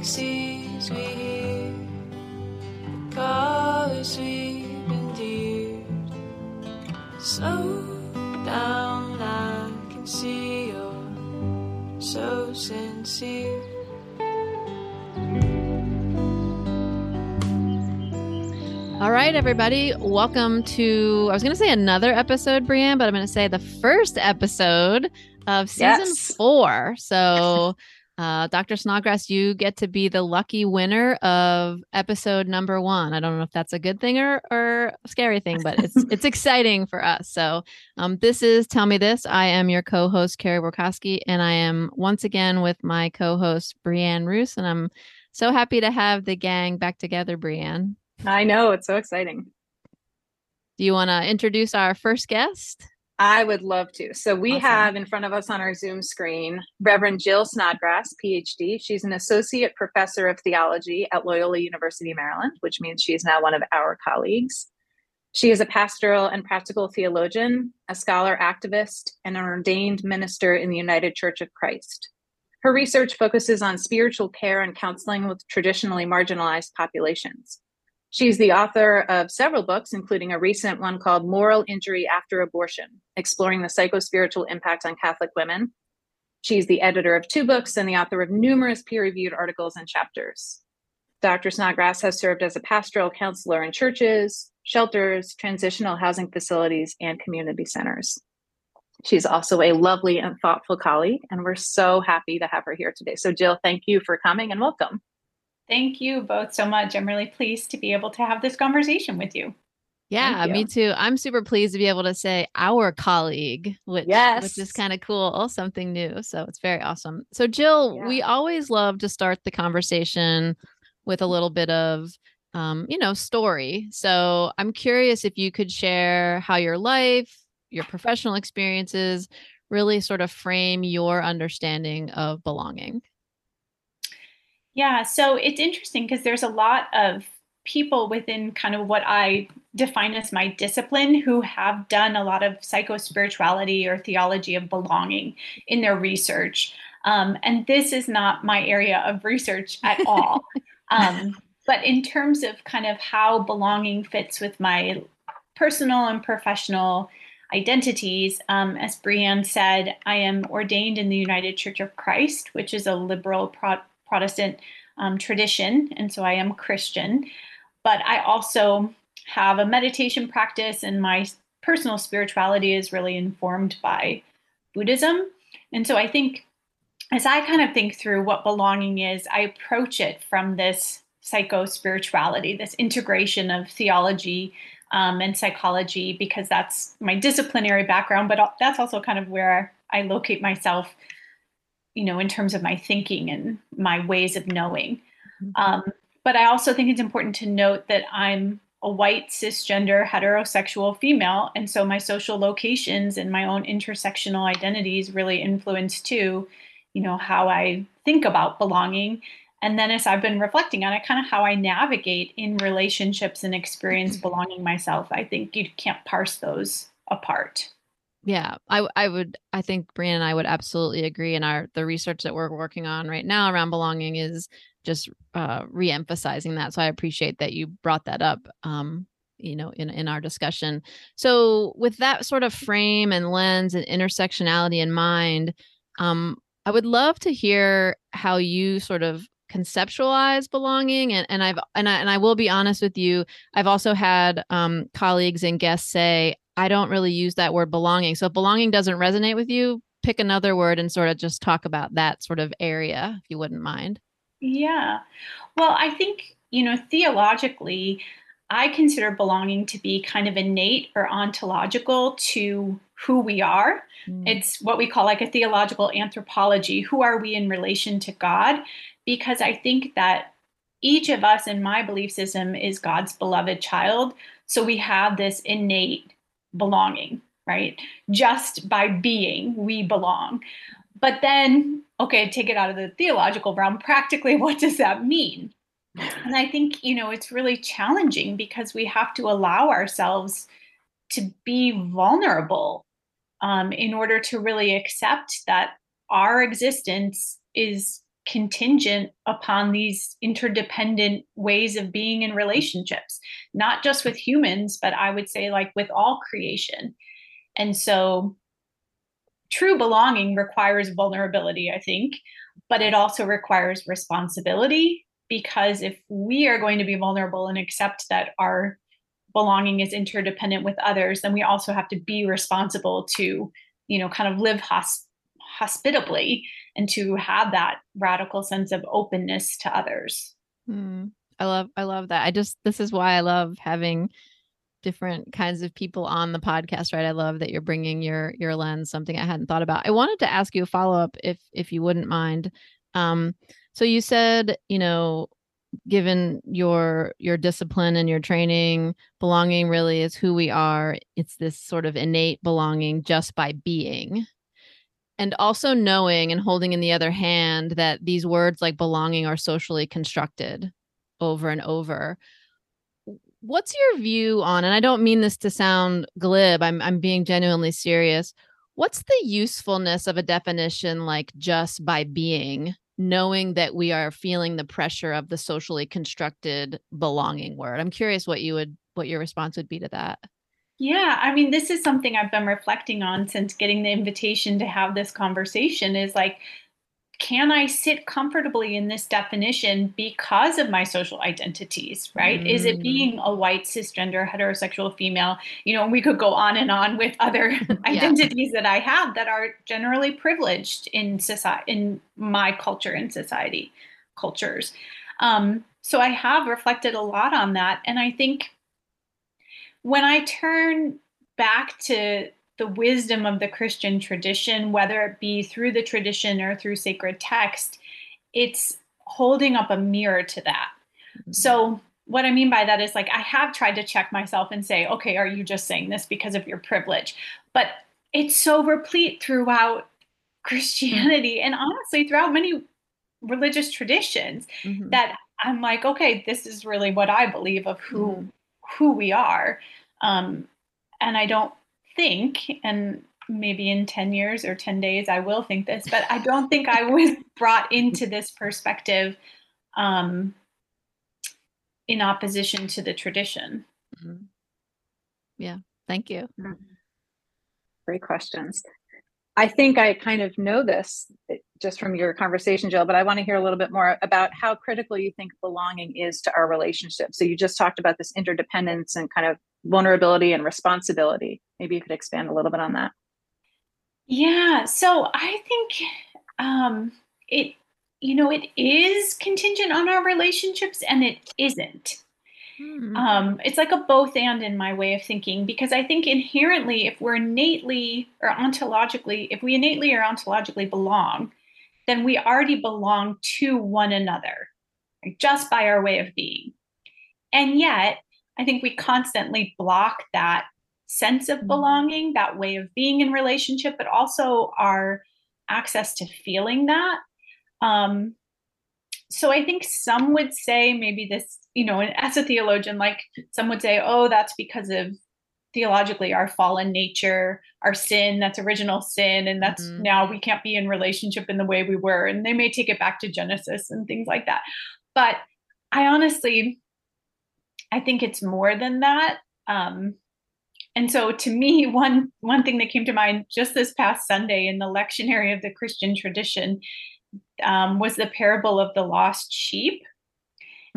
galaxies we hear, colors we've endeared. Slow down, I can see you're so sincere. All right, everybody, welcome to. I was going to say another episode, Brianne, but I'm going to say the first episode of season Yes. four. So, uh, Dr. Snodgrass, you get to be the lucky winner of episode number one. I don't know if that's a good thing or, or a scary thing, but it's it's exciting for us. So, um, this is Tell Me This. I am your co-host Carrie Borkowski, and I am once again with my co-host Brianne Roos, and I'm so happy to have the gang back together, Brianne. I know it's so exciting. Do you want to introduce our first guest? I would love to. So we Awesome. have in front of us on our Zoom screen Reverend Jill Snodgrass, PhD. She's an associate professor of theology at Loyola University, Maryland, which means she is now one of our colleagues. She is a pastoral and practical theologian, a scholar activist, and an ordained minister in the United Church of Christ. Her research focuses on spiritual care and counseling with traditionally marginalized populations. She's the author of several books, including a recent one called Moral Injury After Abortion, exploring the psychospiritual impact on Catholic women. She's the editor of two books and the author of numerous peer reviewed articles and chapters. Dr. Snodgrass has served as a pastoral counselor in churches, shelters, transitional housing facilities, and community centers. She's also a lovely and thoughtful colleague, and we're so happy to have her here today. So, Jill, thank you for coming and welcome. Thank you both so much. I'm really pleased to be able to have this conversation with you. Yeah, Thank me too. I'm super pleased to be able to say our colleague, which yes. which is kind of cool, something new. So it's very awesome. So Jill, Yeah. we always love to start the conversation with a little bit of um, you know, story. So I'm curious if you could share how your life, your professional experiences really sort of frame your understanding of belonging. Yeah, so it's interesting because there's a lot of people within kind of what I define as my discipline who have done a lot of psychospirituality or theology of belonging in their research. Um, and this is not my area of research at all. um, but in terms of kind of how belonging fits with my personal and professional identities, um, as Brianne said, I am ordained in the United Church of Christ, which is a liberal pro- Protestant um, tradition, and so I am Christian. But I also have a meditation practice, and my personal spirituality is really informed by Buddhism. And so I think as I kind of think through what belonging is, I approach it from this psycho spirituality, this integration of theology um, and psychology, because that's my disciplinary background, but that's also kind of where I locate myself, you know, in terms of my thinking and my ways of knowing. Um, but I also think it's important to note that I'm a white cisgender heterosexual female, and so my social locations and my own intersectional identities really influence too, you know, how I think about belonging. And then as I've been reflecting on it, kind of how I navigate in relationships and experience belonging myself, I think you can't parse those apart. Yeah, I I would I think Brianne and I would absolutely agree. And our the research that we're working on right now around belonging is just uh re-emphasizing that. So I appreciate that you brought that up um, you know, in in our discussion. So with that sort of frame and lens and intersectionality in mind, um, I would love to hear how you sort of conceptualize belonging and, and I've and I and I will be honest with you, I've also had um colleagues and guests say, I don't really use that word belonging. So if belonging doesn't resonate with you, pick another word and sort of just talk about that sort of area, if you wouldn't mind. Yeah. Well, I think, you know, theologically, I consider belonging to be kind of innate or ontological to who we are. Mm. It's what we call like a theological anthropology. Who are we in relation to God? Because I think that each of us in my belief system is God's beloved child. So we have this innate belonging, right? Just by being, we belong. But then, okay, take it out of the theological realm. Practically, what does that mean? And I think, you know, it's really challenging because we have to allow ourselves to be vulnerable um, in order to really accept that our existence is contingent upon these interdependent ways of being in relationships, not just with humans, but I would say like with all creation. And so true belonging requires vulnerability, I think, but it also requires responsibility because if we are going to be vulnerable and accept that our belonging is interdependent with others, then we also have to be responsible to, you know, kind of live hosp- hospitably and to have that radical sense of openness to others. Mm, I love I love that. I just this is why I love having different kinds of people on the podcast, right? I love that you're bringing your your lens, something I hadn't thought about. I wanted to ask you a follow up if if you wouldn't mind. Um so you said, you know, given your your discipline and your training, belonging really is who we are. It's this sort of innate belonging just by being and also knowing and holding in the other hand that these words like belonging are socially constructed over and over. What's your view on and i don't mean this to sound glib i'm i'm being genuinely serious what's the usefulness of a definition like just by being knowing that we are feeling the pressure of the socially constructed belonging word? I'm curious what you would what your response would be to that yeah, I mean, this is something I've been reflecting on since getting the invitation to have this conversation is like, can I sit comfortably in this definition because of my social identities, right? Mm. Is it mm. being a white, cisgender, heterosexual female? You know, we could go on and on with other identities that I have that are generally privileged in society, in my culture and society cultures. Um, so I have reflected a lot on that. And I think when I turn back to the wisdom of the Christian tradition, whether it be through the tradition or through sacred text, it's holding up a mirror to that. Mm-hmm. So, what I mean by that is like, I have tried to check myself and say, okay, are you just saying this because of your privilege? But it's so replete throughout Christianity mm-hmm. and honestly throughout many religious traditions mm-hmm. that I'm like, okay, this is really what I believe of who mm-hmm who we are. Um, and I don't think, and maybe in 10 years or 10 days, I will think this, but I don't think I was brought into this perspective um, in opposition to the tradition. Mm-hmm. Yeah, thank you. Mm-hmm. Great questions. I think I kind of know this eh, just from your conversation, Jill, but I want to hear a little bit more about how critical you think belonging is to our relationship. So you just talked about this interdependence and kind of vulnerability and responsibility. Maybe you could expand a little bit on that. Yeah. So I think um, it, you know, it is contingent on our relationships and it isn't. Mm-hmm. Um, it's like a both and in my way of thinking because I think inherently, if we're innately or ontologically, if we innately or ontologically belong, then we already belong to one another just by our way of being. And yet, I think we constantly block that sense of mm-hmm. belonging, that way of being in relationship, but also our access to feeling that. Um, so I think some would say maybe this, you know, as a theologian, like some would say, oh, that's because of theologically our fallen nature, our sin, that's original sin, and that's mm-hmm. now we can't be in relationship in the way we were. And they may take it back to Genesis and things like that. But I honestly, I think it's more than that. Um, and so to me, one one thing that came to mind just this past Sunday in the lectionary of the Christian tradition um, was the parable of the lost sheep.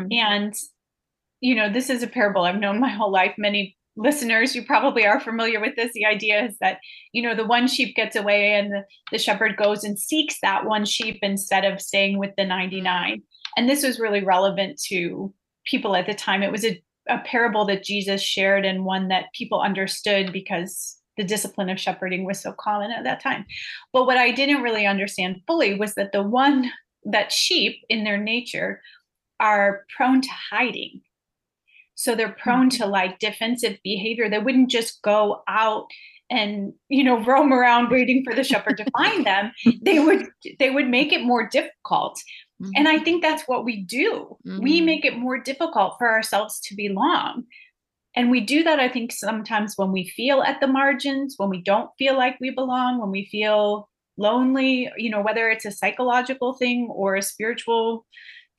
Mm-hmm. And, you know, this is a parable I've known my whole life. Many listeners, you probably are familiar with this. The idea is that, you know, the one sheep gets away and the, the shepherd goes and seeks that one sheep instead of staying with the 99. And this was really relevant to people at the time. It was a, a parable that Jesus shared and one that people understood because the discipline of shepherding was so common at that time. But what I didn't really understand fully was that the one that sheep in their nature are prone to hiding. So they're prone mm-hmm. to like defensive behavior. They wouldn't just go out and you know roam around waiting for the shepherd to find them. They would they would make it more difficult. Mm-hmm. And I think that's what we do. Mm-hmm. We make it more difficult for ourselves to belong and we do that, I think, sometimes when we feel at the margins, when we don't feel like we belong, when we feel lonely, you know, whether it's a psychological thing or a spiritual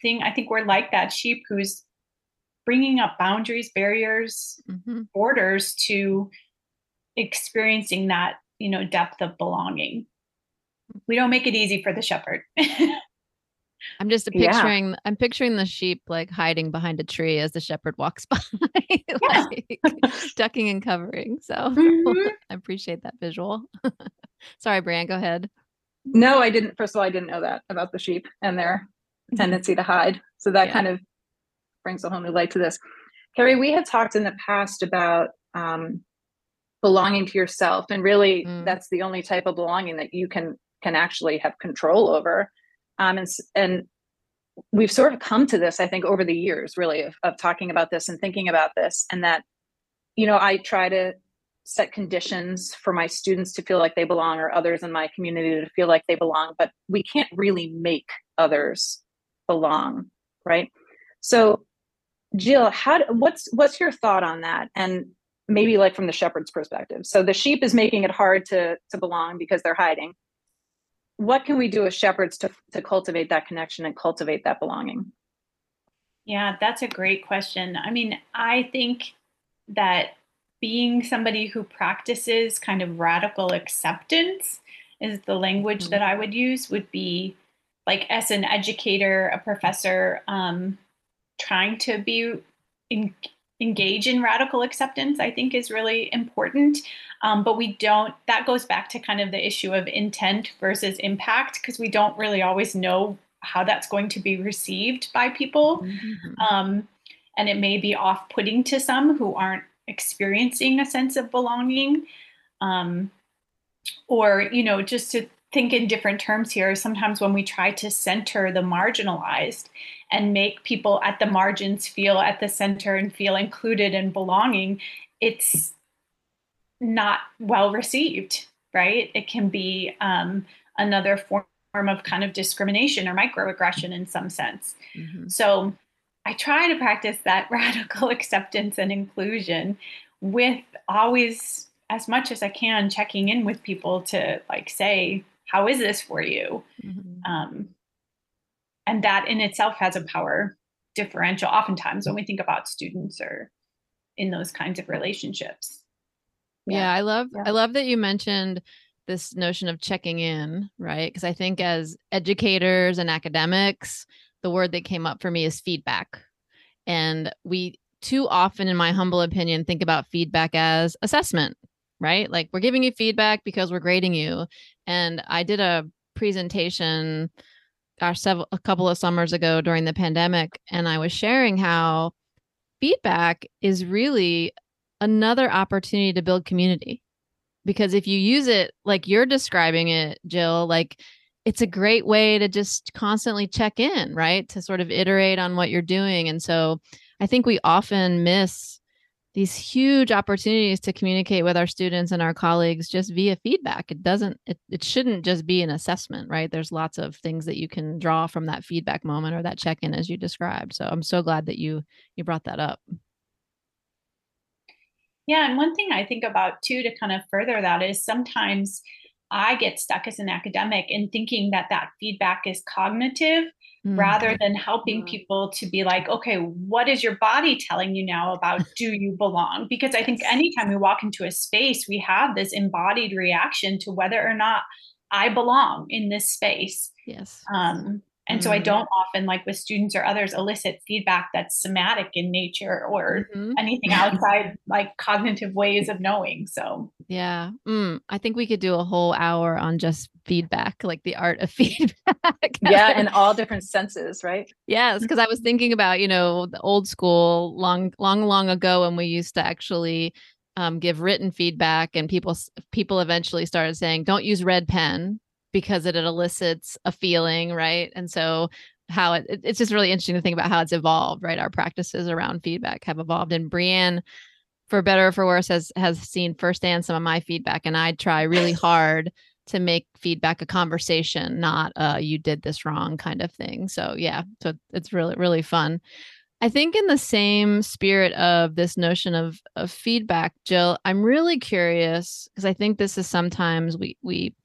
thing, I think we're like that sheep who's bringing up boundaries, barriers, mm-hmm. borders to experiencing that, you know, depth of belonging. We don't make it easy for the shepherd. I'm just picturing yeah. I'm picturing the sheep like hiding behind a tree as the shepherd walks by, like, ducking and covering. So mm-hmm. I appreciate that visual. Sorry, Brianne, go ahead. No, I didn't. First of all, I didn't know that about the sheep and their mm-hmm. tendency to hide. So that yeah. kind of brings a whole new light to this. Carrie, we had talked in the past about um, belonging to yourself, and really, mm. that's the only type of belonging that you can can actually have control over um, and, and we've sort of come to this, I think, over the years, really, of, of talking about this and thinking about this. And that, you know, I try to set conditions for my students to feel like they belong or others in my community to feel like they belong, but we can't really make others belong, right? So, Jill, how what's what's your thought on that? And maybe like from the shepherd's perspective. So the sheep is making it hard to to belong because they're hiding what can we do as shepherds to, to cultivate that connection and cultivate that belonging? Yeah, that's a great question. I mean, I think that being somebody who practices kind of radical acceptance is the language mm-hmm. that I would use, would be like as an educator, a professor, um, trying to be in, engage in radical acceptance, I think is really important. Um, but we don't, that goes back to kind of the issue of intent versus impact, because we don't really always know how that's going to be received by people. Mm-hmm. Um, and it may be off putting to some who aren't experiencing a sense of belonging. Um, or, you know, just to think in different terms here, sometimes when we try to center the marginalized and make people at the margins feel at the center and feel included and belonging, it's not well received, right? It can be um, another form of kind of discrimination or microaggression in some sense. Mm-hmm. So I try to practice that radical acceptance and inclusion with always as much as I can checking in with people to like say, how is this for you? Mm-hmm. Um, and that in itself has a power differential oftentimes when we think about students or in those kinds of relationships yeah, yeah i love yeah. i love that you mentioned this notion of checking in right because i think as educators and academics the word that came up for me is feedback and we too often in my humble opinion think about feedback as assessment right like we're giving you feedback because we're grading you and i did a presentation gosh, several a couple of summers ago during the pandemic, and I was sharing how feedback is really another opportunity to build community. Because if you use it like you're describing it, Jill, like it's a great way to just constantly check in, right? To sort of iterate on what you're doing. And so I think we often miss these huge opportunities to communicate with our students and our colleagues just via feedback. It doesn't it, it shouldn't just be an assessment right? There's lots of things that you can draw from that feedback moment or that check-in as you described. So i'm so glad that you you brought that up. Yeah and one thing i think about too to kind of further that is sometimes i get stuck as an academic in thinking that that feedback is cognitive mm-hmm. rather than helping people to be like, okay, what is your body telling you now about do you belong? Because I think anytime we walk into a space, we have this embodied reaction to whether or not I belong in this space. Yes. Um, and mm-hmm. so I mm-hmm. don't often, like with students or others, elicit feedback that's somatic in nature or mm-hmm. anything outside like cognitive ways of knowing. So, yeah, mm, I think we could do a whole hour on just feedback, like the art of feedback. yeah, in all different senses, right? Yes, because I was thinking about, you know, the old school, long, long, long ago when we used to actually um, give written feedback and people people eventually started saying don't use red pen because it, elicits a feeling, right? And so how it, it's just really interesting to think about how it's evolved, right? Our practices around feedback have evolved. And Brianne, for better or for worse, has has seen firsthand some of my feedback, and I try really hard to make feedback a conversation, not uh you did this wrong kind of thing. So yeah, so it's really really fun. I think in the same spirit of this notion of of feedback, Jill, I'm really curious because I think this is sometimes we we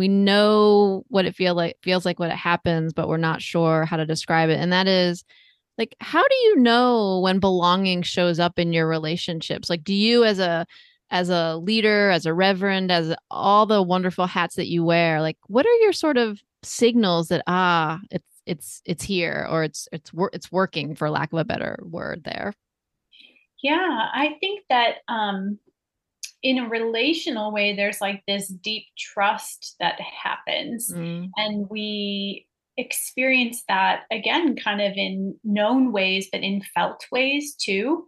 we know what it feel like feels like when it happens, but we're not sure how to describe it. And that is like how do you know when belonging shows up in your relationships? Like do you as a as a leader, as a reverend, as all the wonderful hats that you wear, like what are your sort of signals that ah, it's it's it's here or it's it's it's working for lack of a better word there? Yeah, I think that um in a relational way there's like this deep trust that happens mm. and we experience that again kind of in known ways but in felt ways too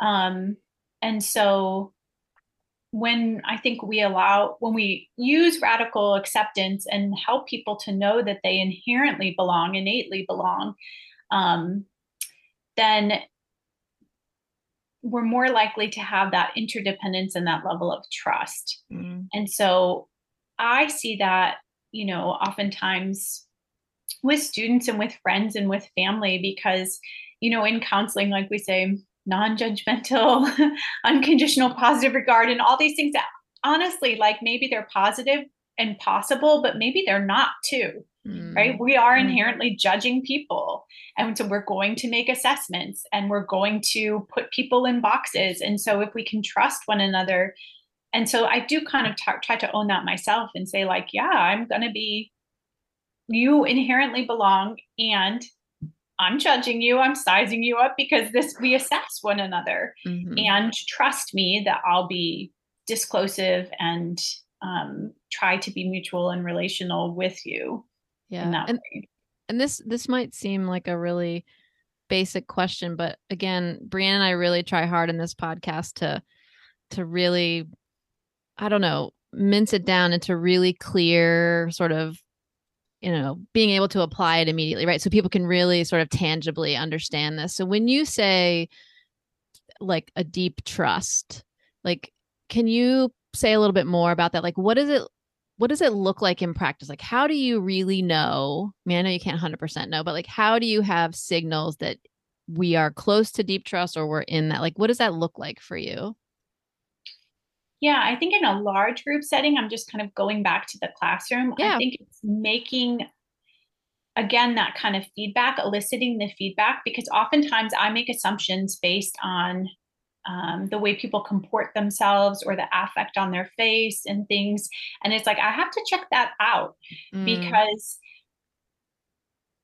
um and so when I think we allow, when we use radical acceptance and help people to know that they inherently belong, innately belong, um, then we're more likely to have that interdependence and that level of trust. Mm. And so I see that, you know, oftentimes with students and with friends and with family because, you know, in counseling, like we say, non-judgmental unconditional positive regard and all these things that honestly like maybe they're positive and possible but maybe they're not too mm. right we are mm. inherently judging people and so we're going to make assessments and we're going to put people in boxes and so if we can trust one another and so i do kind of t- try to own that myself and say like yeah i'm going to be you inherently belong and I'm judging you, I'm sizing you up because this we assess one another. Mm-hmm. And trust me that I'll be disclosive and um, try to be mutual and relational with you. Yeah. and, way. and this this might seem like a really basic question, but again, Brianne and I really try hard in this podcast to to really, I don't know, mince it down into really clear sort of you know being able to apply it immediately right so people can really sort of tangibly understand this so when you say like a deep trust like can you say a little bit more about that like what is it what does it look like in practice like how do you really know I mean I know you can't 100% know but like how do you have signals that we are close to deep trust or we're in that like what does that look like for you yeah, I think in a large group setting, I'm just kind of going back to the classroom. Yeah. I think it's making again that kind of feedback, eliciting the feedback, because oftentimes I make assumptions based on um, the way people comport themselves or the affect on their face and things. And it's like, I have to check that out mm. because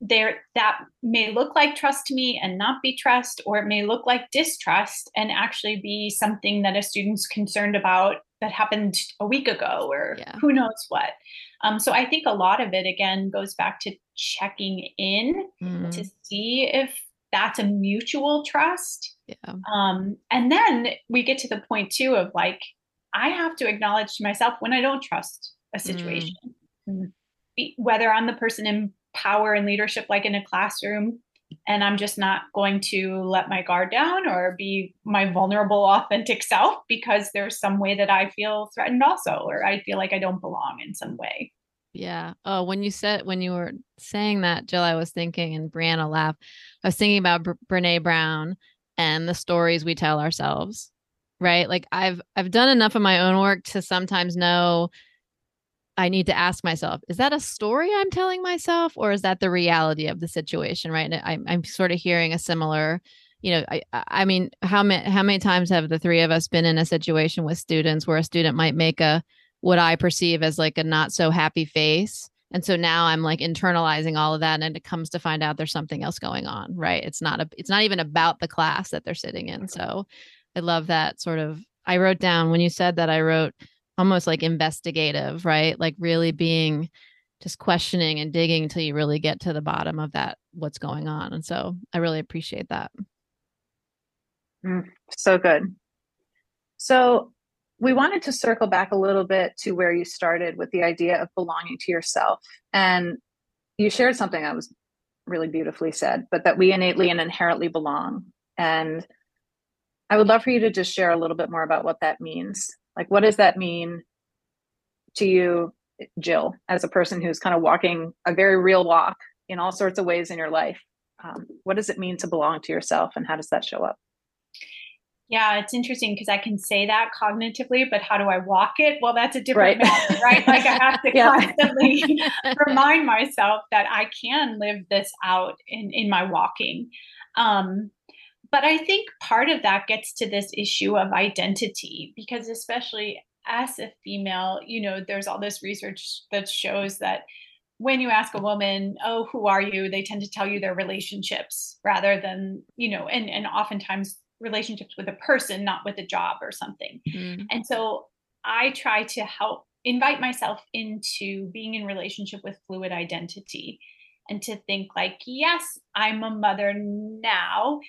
there that may look like trust to me and not be trust or it may look like distrust and actually be something that a student's concerned about that happened a week ago or yeah. who knows what um, so i think a lot of it again goes back to checking in mm. to see if that's a mutual trust yeah. um, and then we get to the point too of like i have to acknowledge to myself when i don't trust a situation mm. whether i'm the person in power and leadership like in a classroom and I'm just not going to let my guard down or be my vulnerable, authentic self because there's some way that I feel threatened also, or I feel like I don't belong in some way. Yeah. Oh, when you said, when you were saying that, Jill, I was thinking, and Brianne laughed. I was thinking about Brene Brown and the stories we tell ourselves, right? Like I've, I've done enough of my own work to sometimes know I need to ask myself, is that a story I'm telling myself or is that the reality of the situation? Right. And I'm, I'm sort of hearing a similar, you know, I, I mean, how many, how many times have the three of us been in a situation with students where a student might make a, what I perceive as like a not so happy face. And so now I'm like internalizing all of that. And it comes to find out there's something else going on. Right. It's not a, it's not even about the class that they're sitting in. So I love that sort of, I wrote down when you said that I wrote, almost like investigative, right? Like really being just questioning and digging until you really get to the bottom of that what's going on. And so I really appreciate that. Mm, so good. So we wanted to circle back a little bit to where you started with the idea of belonging to yourself. And you shared something that was really beautifully said, but that we innately and inherently belong. And I would love for you to just share a little bit more about what that means like, what does that mean to you, Jill, as a person who's kind of walking a very real walk in all sorts of ways in your life? Um, what does it mean to belong to yourself, and how does that show up? Yeah, it's interesting because I can say that cognitively, but how do I walk it? Well, that's a different right. matter, right? Like I have to yeah. constantly remind myself that I can live this out in in my walking. Um, but I think part of that gets to this issue of identity because especially as a female, you know, there's all this research that shows that when you ask a woman, "Oh, who are you?" they tend to tell you their relationships rather than, you know, and and oftentimes relationships with a person, not with a job or something. Mm. And so I try to help invite myself into being in relationship with fluid identity and to think like, yes, I'm a mother now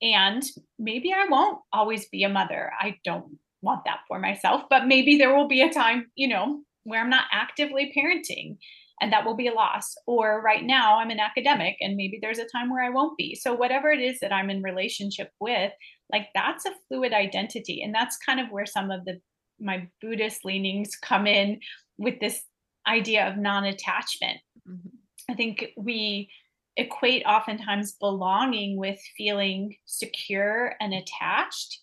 and maybe I won't always be a mother. I don't want that for myself, but maybe there will be a time, you know, where I'm not actively parenting and that will be a loss. Or right now I'm an academic and maybe there's a time where I won't be. So whatever it is that I'm in relationship with, like that's a fluid identity. And that's kind of where some of the my Buddhist leanings come in with this idea of non-attachment. Mm-hmm. I think we equate oftentimes belonging with feeling secure and attached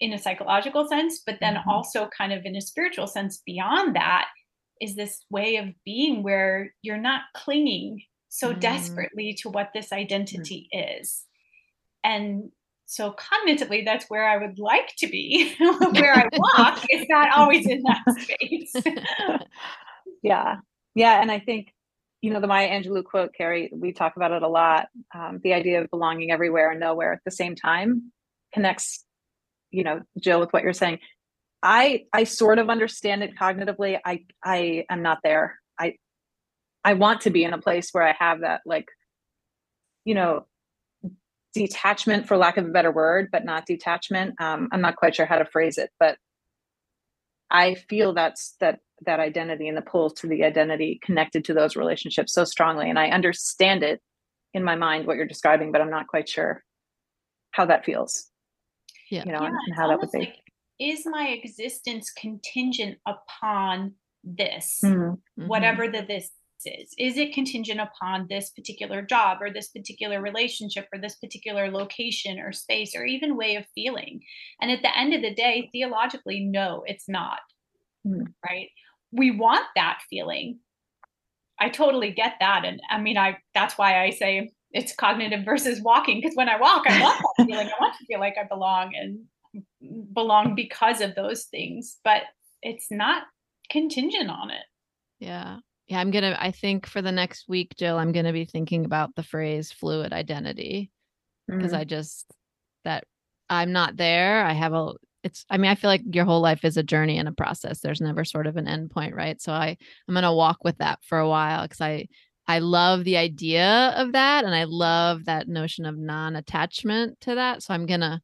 in a psychological sense, but then mm-hmm. also kind of in a spiritual sense beyond that is this way of being where you're not clinging so mm-hmm. desperately to what this identity is. And so cognitively, that's where I would like to be. where I walk is not always in that space. yeah. Yeah. And I think you know the maya angelou quote carrie we talk about it a lot um, the idea of belonging everywhere and nowhere at the same time connects you know jill with what you're saying i i sort of understand it cognitively i i am not there i i want to be in a place where i have that like you know detachment for lack of a better word but not detachment. Um, i'm not quite sure how to phrase it but i feel that's that that identity and the pull to the identity connected to those relationships so strongly and i understand it in my mind what you're describing but i'm not quite sure how that feels. Yeah. You know yeah, and, how that would be. like, is my existence contingent upon this? Mm-hmm. whatever the this is is it contingent upon this particular job or this particular relationship or this particular location or space or even way of feeling and at the end of the day theologically no it's not mm-hmm. right we want that feeling. I totally get that. And I mean, I that's why I say it's cognitive versus walking. Because when I walk, I want that feeling. I want to feel like I belong and belong because of those things. But it's not contingent on it. Yeah. Yeah. I'm gonna I think for the next week, Jill, I'm gonna be thinking about the phrase fluid identity. Because mm-hmm. I just that I'm not there. I have a it's i mean i feel like your whole life is a journey and a process there's never sort of an end point right so i i'm going to walk with that for a while because i i love the idea of that and i love that notion of non-attachment to that so i'm going to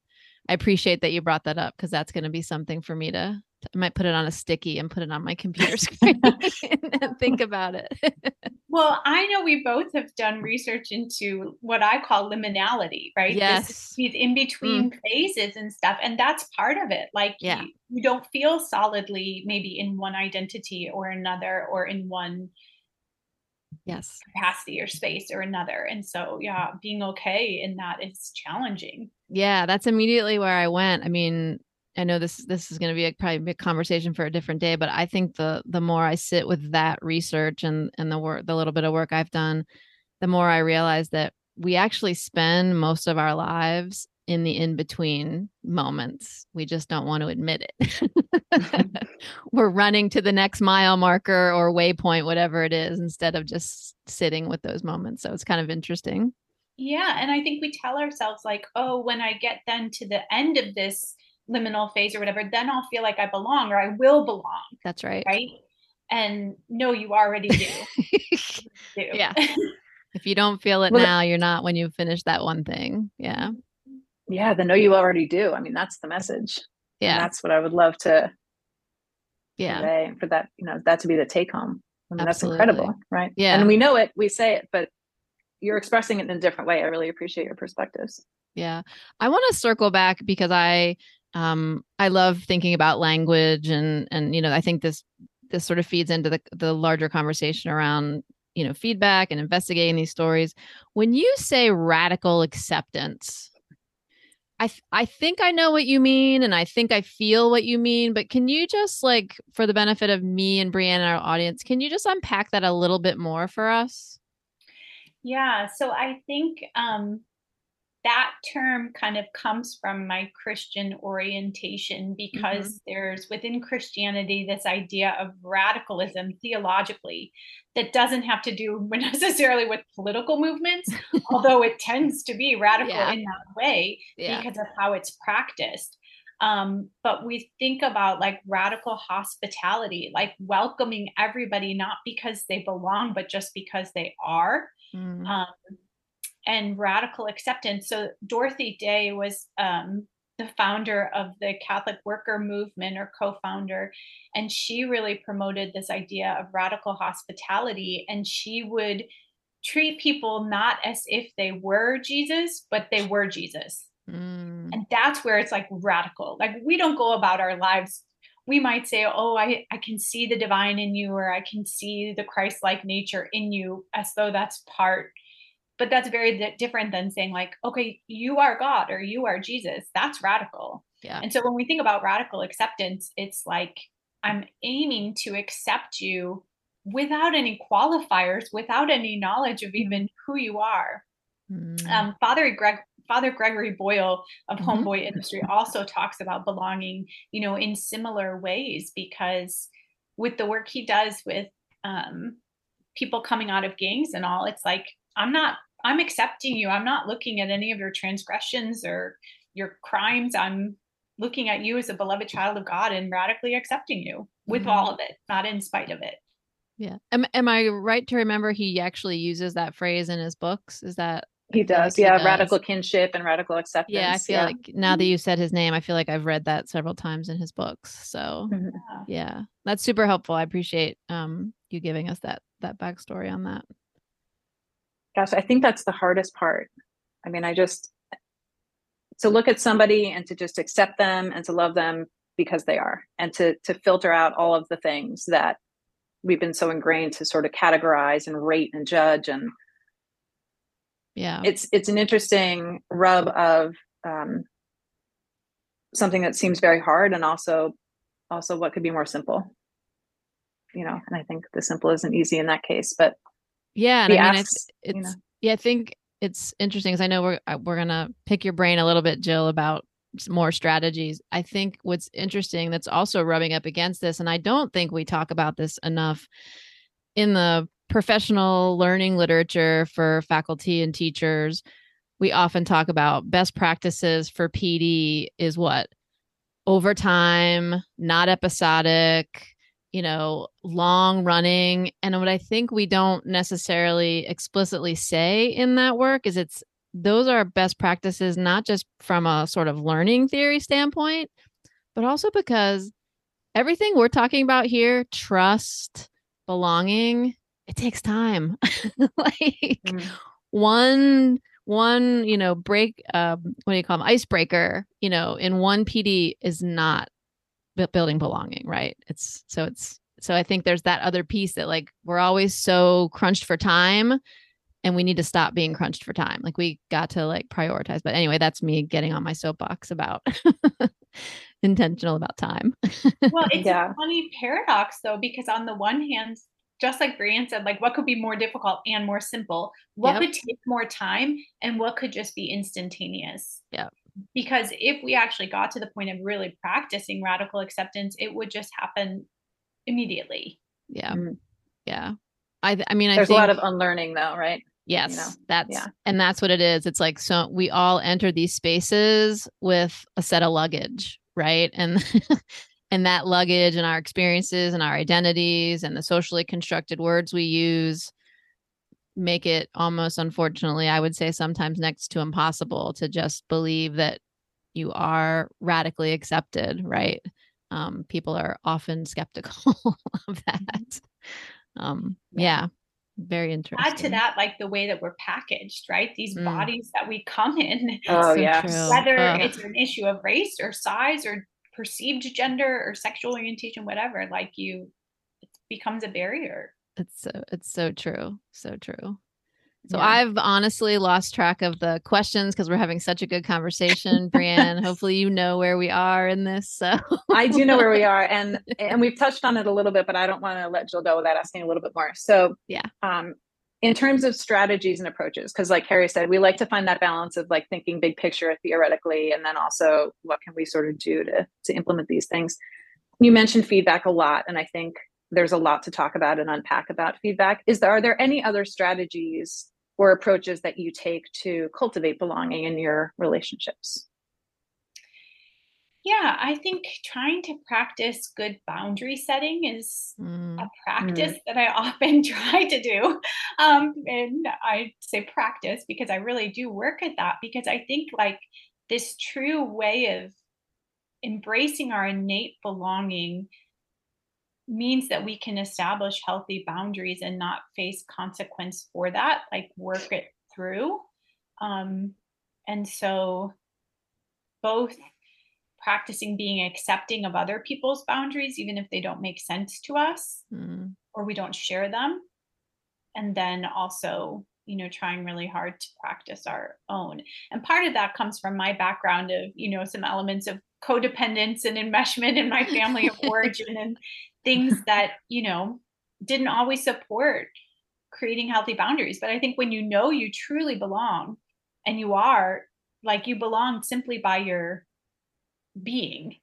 i appreciate that you brought that up because that's going to be something for me to I might put it on a sticky and put it on my computer screen and think about it. well, I know we both have done research into what I call liminality, right? Yes. these in between mm. phases and stuff. And that's part of it. Like yeah. you, you don't feel solidly maybe in one identity or another or in one yes capacity or space or another and so yeah being okay in that is challenging yeah that's immediately where i went i mean I know this this is going to be a, probably a conversation for a different day, but I think the the more I sit with that research and and the work, the little bit of work I've done, the more I realize that we actually spend most of our lives in the in between moments. We just don't want to admit it. Mm-hmm. We're running to the next mile marker or waypoint, whatever it is, instead of just sitting with those moments. So it's kind of interesting. Yeah, and I think we tell ourselves like, "Oh, when I get then to the end of this." Liminal phase or whatever, then I'll feel like I belong or I will belong. That's right. Right. And no, you already do. do. Yeah. if you don't feel it well, now, you're not when you finish that one thing. Yeah. Yeah. The no, you already do. I mean, that's the message. Yeah. And that's what I would love to. Yeah. For that, you know, that to be the take home. I mean, that's incredible. Right. Yeah. And we know it, we say it, but you're expressing it in a different way. I really appreciate your perspectives. Yeah. I want to circle back because I um, I love thinking about language and and you know I think this this sort of feeds into the the larger conversation around you know feedback and investigating these stories. When you say radical acceptance, I th- I think I know what you mean and I think I feel what you mean, but can you just like for the benefit of me and Brianne and our audience, can you just unpack that a little bit more for us? Yeah, so I think um that term kind of comes from my Christian orientation because mm-hmm. there's within Christianity this idea of radicalism theologically that doesn't have to do necessarily with political movements, although it tends to be radical yeah. in that way yeah. because of how it's practiced. Um, but we think about like radical hospitality, like welcoming everybody, not because they belong, but just because they are. Mm. Um, and radical acceptance. So Dorothy Day was um, the founder of the Catholic Worker Movement or co-founder, and she really promoted this idea of radical hospitality. And she would treat people not as if they were Jesus, but they were Jesus. Mm. And that's where it's like radical. Like we don't go about our lives we might say, Oh, I, I can see the divine in you, or I can see the Christ like nature in you, as though that's part but that's very different than saying like okay you are god or you are jesus that's radical yeah and so when we think about radical acceptance it's like i'm aiming to accept you without any qualifiers without any knowledge of even who you are mm. um, father greg father gregory boyle of mm-hmm. homeboy industry also talks about belonging you know in similar ways because with the work he does with um, people coming out of gangs and all it's like i'm not I'm accepting you. I'm not looking at any of your transgressions or your crimes. I'm looking at you as a beloved child of God and radically accepting you with mm-hmm. all of it, not in spite of it. Yeah. Am, am I right to remember he actually uses that phrase in his books? Is that he does? Like yeah. He does. Radical kinship and radical acceptance. Yeah. I feel yeah. like now that you said his name, I feel like I've read that several times in his books. So mm-hmm. yeah, that's super helpful. I appreciate um, you giving us that, that backstory on that gosh, I think that's the hardest part. I mean, I just to look at somebody and to just accept them and to love them because they are and to to filter out all of the things that we've been so ingrained to sort of categorize and rate and judge and yeah it's it's an interesting rub of um, something that seems very hard and also also what could be more simple you know and i think the simple isn't easy in that case but yeah, and I mean, it's it's you know. yeah. I think it's interesting because I know we're uh, we're gonna pick your brain a little bit, Jill, about more strategies. I think what's interesting that's also rubbing up against this, and I don't think we talk about this enough in the professional learning literature for faculty and teachers. We often talk about best practices for PD is what overtime, not episodic, you know, long running. And what I think we don't necessarily explicitly say in that work is it's those are best practices, not just from a sort of learning theory standpoint, but also because everything we're talking about here trust, belonging it takes time. like mm. one one you know break um what do you call them icebreaker you know in one pd is not building belonging right it's so it's so i think there's that other piece that like we're always so crunched for time and we need to stop being crunched for time like we got to like prioritize but anyway that's me getting on my soapbox about intentional about time well it's yeah. a funny paradox though because on the one hand just like Brianne said, like what could be more difficult and more simple? What yep. could take more time and what could just be instantaneous? Yeah because if we actually got to the point of really practicing radical acceptance it would just happen immediately yeah mm-hmm. yeah i i mean there's I think, a lot of unlearning though right yes you know? that's yeah. and that's what it is it's like so we all enter these spaces with a set of luggage right and and that luggage and our experiences and our identities and the socially constructed words we use make it almost unfortunately i would say sometimes next to impossible to just believe that you are radically accepted right? Um, people are often skeptical of that. Um, yeah. very interesting add to that like the way that we're packaged right? These mm. bodies that we come in oh so yeah. true. whether oh. it's an issue of race or size or perceived gender or sexual orientation whatever like you it becomes a barrier it's so it's so true so true So Yeah. I've honestly lost track of the questions because we're having such a good conversation, Brianne. Hopefully you know where we are in this. So I do know where we are, and and we've touched on it a little bit, but I don't want to let Jill go without asking a little bit more. So Yeah. um, in terms of strategies and approaches, because like Carrie said, we like to find that balance of like thinking big picture theoretically, and then also what can we sort of do to to implement these things. You mentioned feedback a lot, and I think there's a lot to talk about and unpack about feedback. Is there are there any other strategies or approaches that you take to cultivate belonging in your relationships? Yeah, I think trying to practice good boundary setting is Mm, a practice that I often try to do. Um, and I say practice because I really do work at that because I think like this true way of embracing our innate belonging means that we can establish healthy boundaries and not face consequence for that, like work it through. Um, and so both practicing being accepting of other people's boundaries, even if they don't make sense to us mm, or we don't share them. And then also, you know, trying really hard to practice our own. And part of that comes from my background of, you know, some elements of codependence and enmeshment in my family of origin and things that, you know, didn't always support creating healthy boundaries. But I think when you know you truly belong and you are like you belong simply by your being,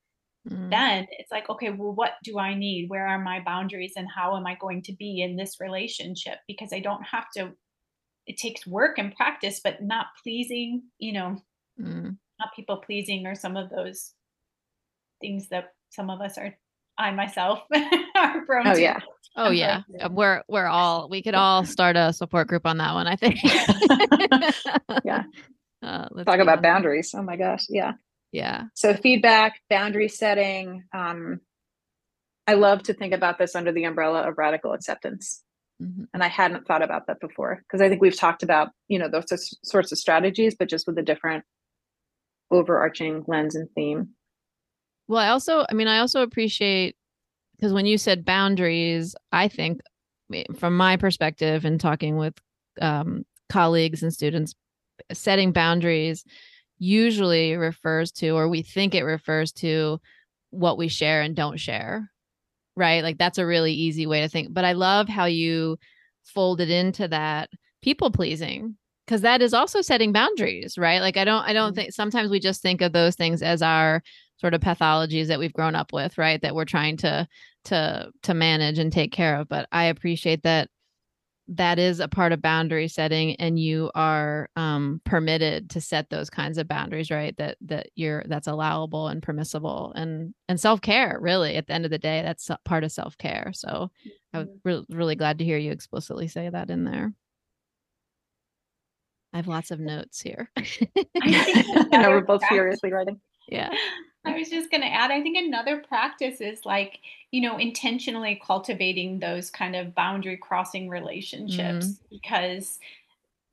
mm, then it's like okay well what do i need where are my boundaries and how am i going to be in this relationship because i don't have to it takes work and practice but not pleasing you know mm. not people pleasing or some of those things that some of us are i myself are prone Oh to yeah, Oh yeah, Unfortunately. Uh, we're we're all we could all start a support group on that one. I think. Yeah. Uh, let's talk about honest. boundaries. Oh my gosh, yeah. Yeah. So feedback, boundary setting. Um, I love to think about this under the umbrella of radical acceptance. Mhm. And I hadn't thought about that before because I think we've talked about, you know, those sorts of strategies, but just with a different overarching lens and theme. Well, I also, I mean, I also appreciate because when you said boundaries, I think from my perspective and talking with um, colleagues and students, setting boundaries usually refers to, or we think it refers to what we share and don't share. Right. Like that's a really easy way to think. But I love how you folded into that people pleasing because that is also setting boundaries right like i don't i don't Mhm. think sometimes we just think of those things as our sort of pathologies that we've grown up with right that we're trying to to to manage and take care of but i appreciate that that is a part of boundary setting and you are um permitted to set those kinds of boundaries right that that you're that's allowable and permissible and and self-care really at the end of the day that's part of self-care. So i was re- really glad to hear you explicitly say that in there. I have lots of notes here. I know we're both practice- furiously writing. yeah I was just going to add, I think another practice is like, you know, intentionally cultivating those kind of boundary crossing relationships mm-hmm. because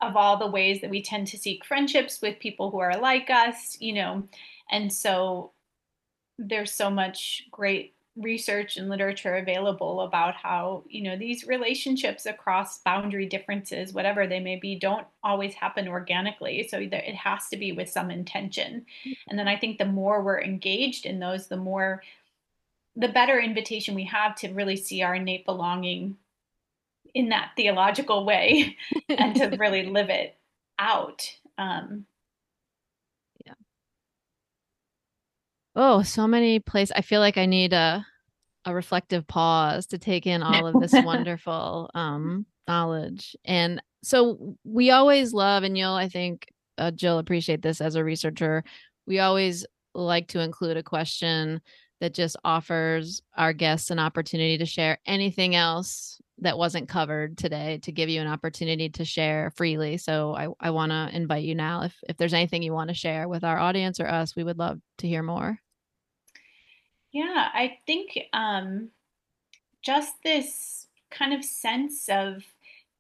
of all the ways that we tend to seek friendships with people who are like us, you know. And so there's so much great research and literature available about how, you know, these relationships across boundary differences, whatever they may be, don't always happen organically. So it has to be with some intention. And then I think the more we're engaged in those, the more the better invitation we have to really see our innate belonging in that theological way and to really live it out. Um, oh so many places i feel like i need a a reflective pause to take in all of this wonderful um knowledge. And so we always love and you'll i think uh, jill appreciate this as a researcher we always like to include a question that just offers our guests an opportunity to share anything else that wasn't covered today to give you an opportunity to share freely. So i, I want to invite you now if if there's anything you want to share with our audience or us we would love to hear more. Yeah, I think um, just this kind of sense of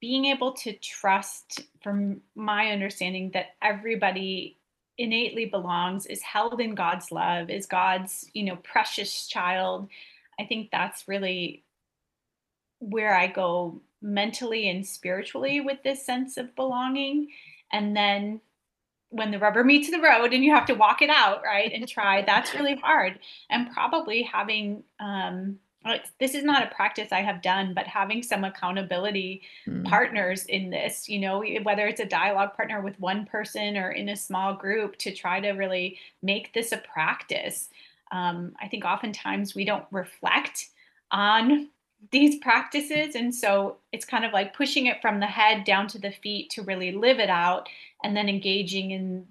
being able to trust, from my understanding, that everybody innately belongs, is held in God's love, is God's, you know, precious child. I think that's really where I go mentally and spiritually with this sense of belonging. And then when the rubber meets the road and you have to walk it out, right, and try, that's really hard. And probably having, um, this is not a practice I have done, but having some accountability mm. partners in this, you know, whether it's a dialogue partner with one person or in a small group to try to really make this a practice. Um, I think oftentimes we don't reflect on these practices. And so it's kind of like pushing it from the head down to the feet to really live it out and then engaging in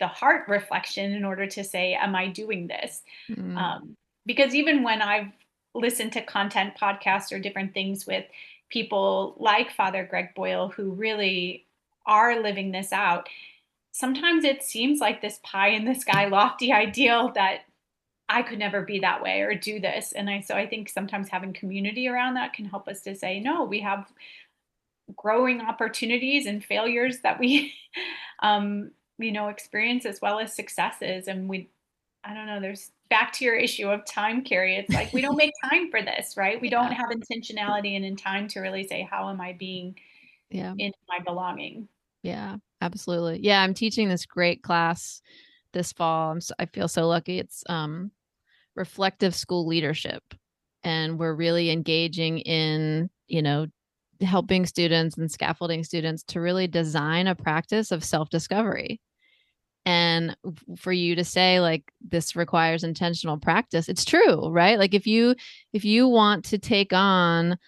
the heart reflection in order to say, Am I doing this? Mm. Um, because even when I've listened to content podcasts or different things with people like Father Greg Boyle who really are living this out, sometimes it seems like this pie in the sky lofty ideal that I could never be that way or do this. And I so I think sometimes having community around that can help us to say, no, we have growing opportunities and failures that we um you know experience as well as successes and we I don't know, there's back to your issue of time Carrie. It's like we don't make time for this, right? We yeah. don't have intentionality and in time to really say, how am I being yeah. in my belonging? Yeah, absolutely. Yeah, I'm teaching this great class this fall. I'm so, I feel so lucky. It's um reflective school leadership and we're really engaging in, you know, helping students and scaffolding students to really design a practice of self-discovery. And for you to say like this requires intentional practice, it's true, right? Like if you if you want to take on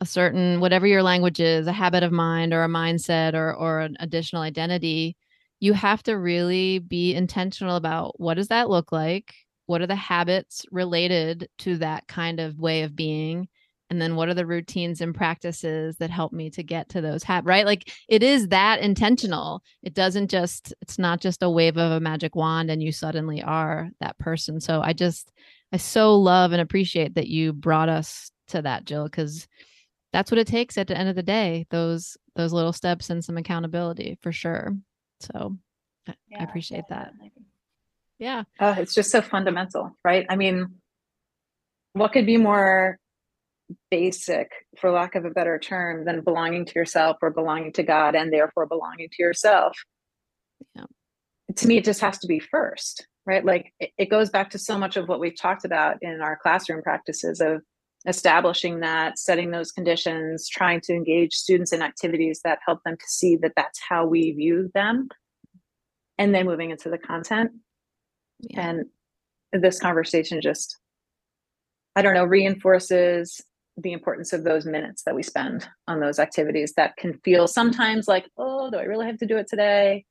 a certain whatever your language is, a habit of mind or a mindset or or an additional identity, you have to really be intentional about what does that look like? What are the habits related to that kind of way of being? And then what are the routines and practices that help me to get to those habits, right? Like it is that intentional. It doesn't just, it's not just a wave of a magic wand and you suddenly are that person. So I just, I so love and appreciate that you brought us to that, Jill, because that's what it takes at the end of the day. Those, those little steps and some accountability for sure. So yeah, I appreciate definitely. that. Yeah. Oh, it's just so fundamental, right? I mean, what could be more basic, for lack of a better term, than belonging to yourself or belonging to God and therefore belonging to yourself? Yeah. To me, it just has to be first, right? Like it, it goes back to so much of what we've talked about in our classroom practices of establishing that, setting those conditions, trying to engage students in activities that help them to see that that's how we view them, and then moving into the content. Yeah. And this conversation just, I don't know, reinforces the importance of those minutes that we spend on those activities that can feel sometimes like, oh, do I really have to do it today?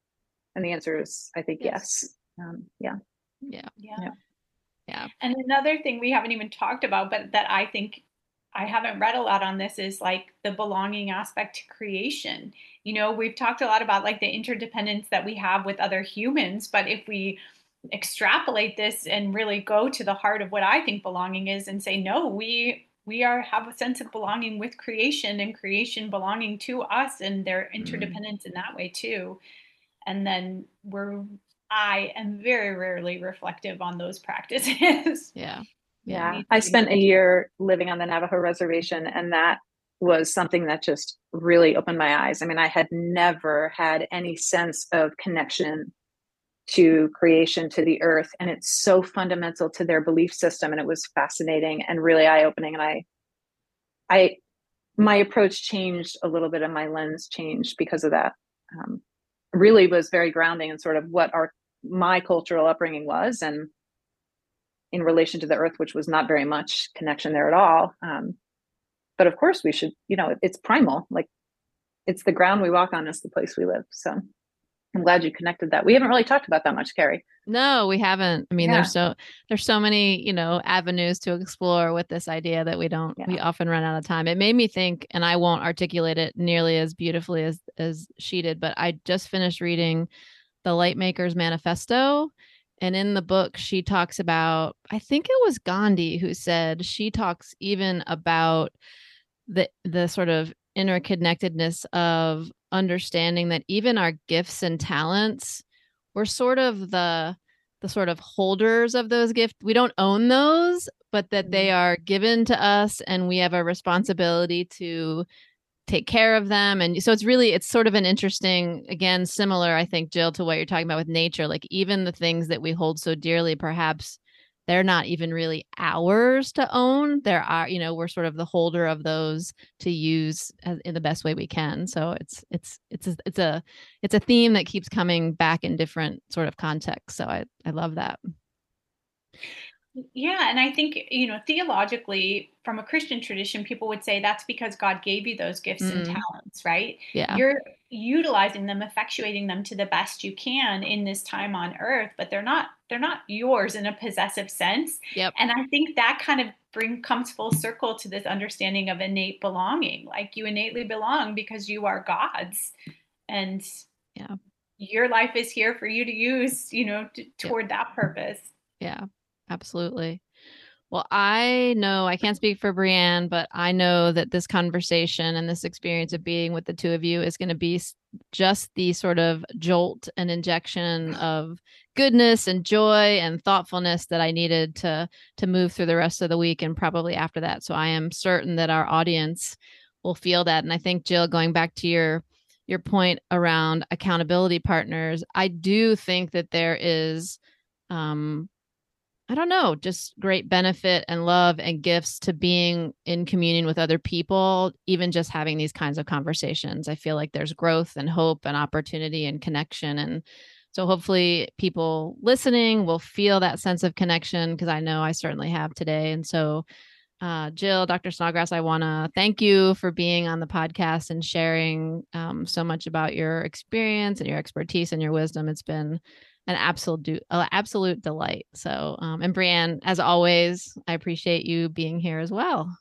And the answer is, I think, yes. yes. Um, yeah. Yeah. Yeah. Yeah. And another thing we haven't even talked about, but that I think I haven't read a lot on this is like the belonging aspect to creation. You know, we've talked a lot about like the interdependence that we have with other humans, but if we extrapolate this and really go to the heart of what I think belonging is and say, no, we we are have a sense of belonging with creation and creation belonging to us and their mm-hmm. interdependence mm-hmm. in that way too. And then we're I am very rarely reflective on those practices. Yeah. Yeah. I spent a year living on the Navajo reservation, and that was something that just really opened my eyes. I mean, I had never had any sense of connection to creation, to the earth, and it's so fundamental to their belief system. And it was fascinating and really eye opening. And I, I, my approach changed a little bit, and my lens changed because of that. Um, really was very grounding in sort of what our my cultural upbringing was and in relation to the earth which was not very much connection there at all um, but of course we should you know it's primal like it's the ground we walk on is the place we live so i'm glad you connected that we haven't really talked about that much carrie no we haven't i mean yeah. there's so there's so many you know avenues to explore with this idea that we don't yeah. we often run out of time it made me think and i won't articulate it nearly as beautifully as as she did but i just finished reading the Lightmakers Manifesto. And in the book, she talks about, I think it was Gandhi who said she talks even about the the sort of interconnectedness of understanding that even our gifts and talents, we're sort of the the sort of holders of those gifts. We don't own those, but that they mm-hmm. are given to us and we have a responsibility to take care of them and so it's really it's sort of an interesting again similar i think jill to what you're talking about with nature like even the things that we hold so dearly perhaps they're not even really ours to own. There are uh, you know we're sort of the holder of those to use in the best way we can. So it's it's it's a, it's a it's a theme that keeps coming back in different sort of contexts. So i i love that yeah, and I think, you know, theologically, from a Christian tradition, people would say that's because God gave you those gifts and Mm. talents, right? yeah You're utilizing them, effectuating them to the best you can in this time on earth, but they're not they're not yours in a possessive sense. Yep. And I think that kind of bring comes full circle to this understanding of innate belonging. Like you innately belong because you are God's. And Yeah. your life is here for you to use, you know, t- toward that purpose. Yeah, absolutely. Well, I know I can't speak for Brianne, but I know that this conversation and this experience of being with the two of you is going to be just the sort of jolt and injection of goodness and joy and thoughtfulness that I needed to to move through the rest of the week and probably after that. So I am certain that our audience will feel that. And I think Jill, going back to your your point around accountability partners, I do think that there is um I don't know, just great benefit and love and gifts to being in communion with other people, even just having these kinds of conversations. I feel like there's growth and hope and opportunity and connection. And so hopefully people listening will feel that sense of connection because I know I certainly have today. And so, uh, Jill, Dr. Snodgrass, I want to thank you for being on the podcast and sharing um, so much about your experience and your expertise and your wisdom. It's been an absolute uh, absolute delight. So, um, and Brianne, as always, I appreciate you being here as well.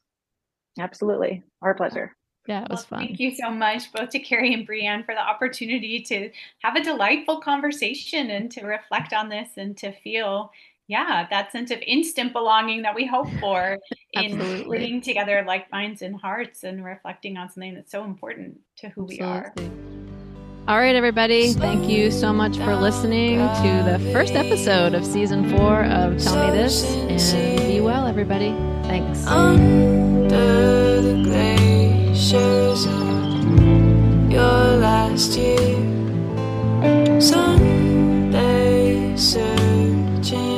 Absolutely. Our pleasure. Yeah, it was Well, fun. Thank you so much, both to Carrie and Brianne, for the opportunity to have a delightful conversation and to reflect on this and to feel, yeah, that sense of instant belonging that we hope for in Absolutely. together like minds and hearts and reflecting on something that's so important to who we are. All right, everybody. Thank you so much for listening to the first episode of season four of Tell Me This. And be well, everybody. Thanks. Under the glaciers of your last year, Sunday searching